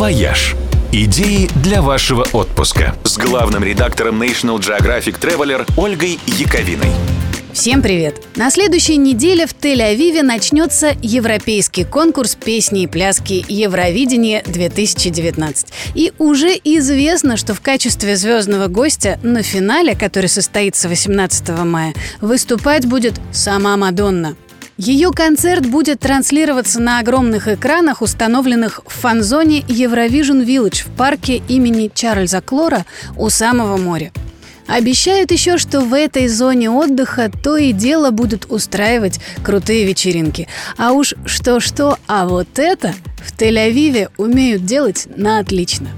«Вояж». Идеи для вашего отпуска с главным редактором National Geographic Traveler Ольгой Яковиной. Всем привет! На следующей неделе в Тель-Авиве начнется европейский конкурс песни и пляски Евровидение-2019. И уже известно, что в качестве звездного гостя на финале, который состоится 18 мая, выступать будет сама Мадонна. Ее концерт будет транслироваться на огромных экранах, установленных в фан-зоне Eurovision Village в парке имени Чарльза Клора у самого моря. Обещают еще, что в этой зоне отдыха то и дело будут устраивать крутые вечеринки. А уж что-что, а вот это в Тель-Авиве умеют делать на отлично.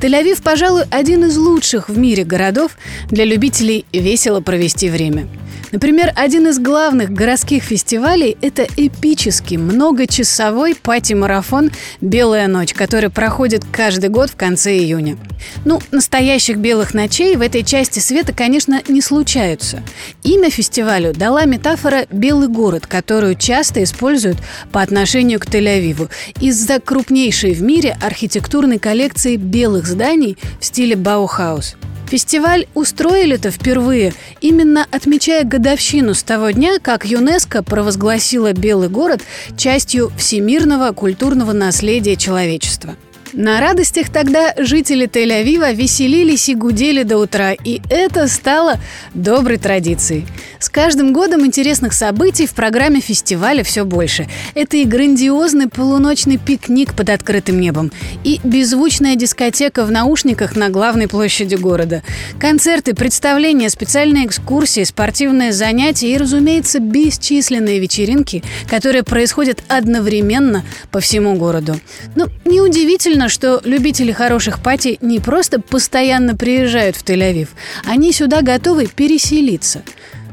Тель-Авив, пожалуй, один из лучших в мире городов для любителей весело провести время – Например, один из главных городских фестивалей – это эпический многочасовой пати-марафон «Белая ночь», который проходит каждый год в конце июня. Ну, настоящих белых ночей в этой части света, конечно, не случаются. Имя фестивалю дала метафора «белый город», которую часто используют по отношению к Тель-Авиву из-за крупнейшей в мире архитектурной коллекции белых зданий в стиле Баухаус. Фестиваль устроили-то впервые, именно отмечая годовщину с того дня, как ЮНЕСКО провозгласила Белый город частью всемирного культурного наследия человечества. На радостях тогда жители Тель-Авива веселились и гудели до утра, и это стало доброй традицией. С каждым годом интересных событий в программе фестиваля все больше. Это и грандиозный полуночный пикник под открытым небом, и беззвучная дискотека в наушниках на главной площади города, концерты, представления, специальные экскурсии, спортивные занятия и, разумеется, бесчисленные вечеринки, которые происходят одновременно по всему городу. Но ну, неудивительно, Удивительно, что любители хороших party не просто постоянно приезжают в Тель-Авив, они сюда готовы переселиться.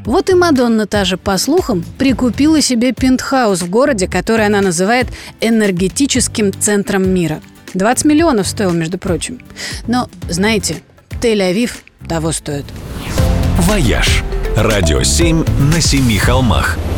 Вот и Мадонна та же, по слухам, прикупила себе пентхаус в городе, который она называет энергетическим центром мира. 20 миллионов стоил, между прочим. Но, знаете, Тель-Авив того стоит. «Вояж» – радио 7 на семи холмах –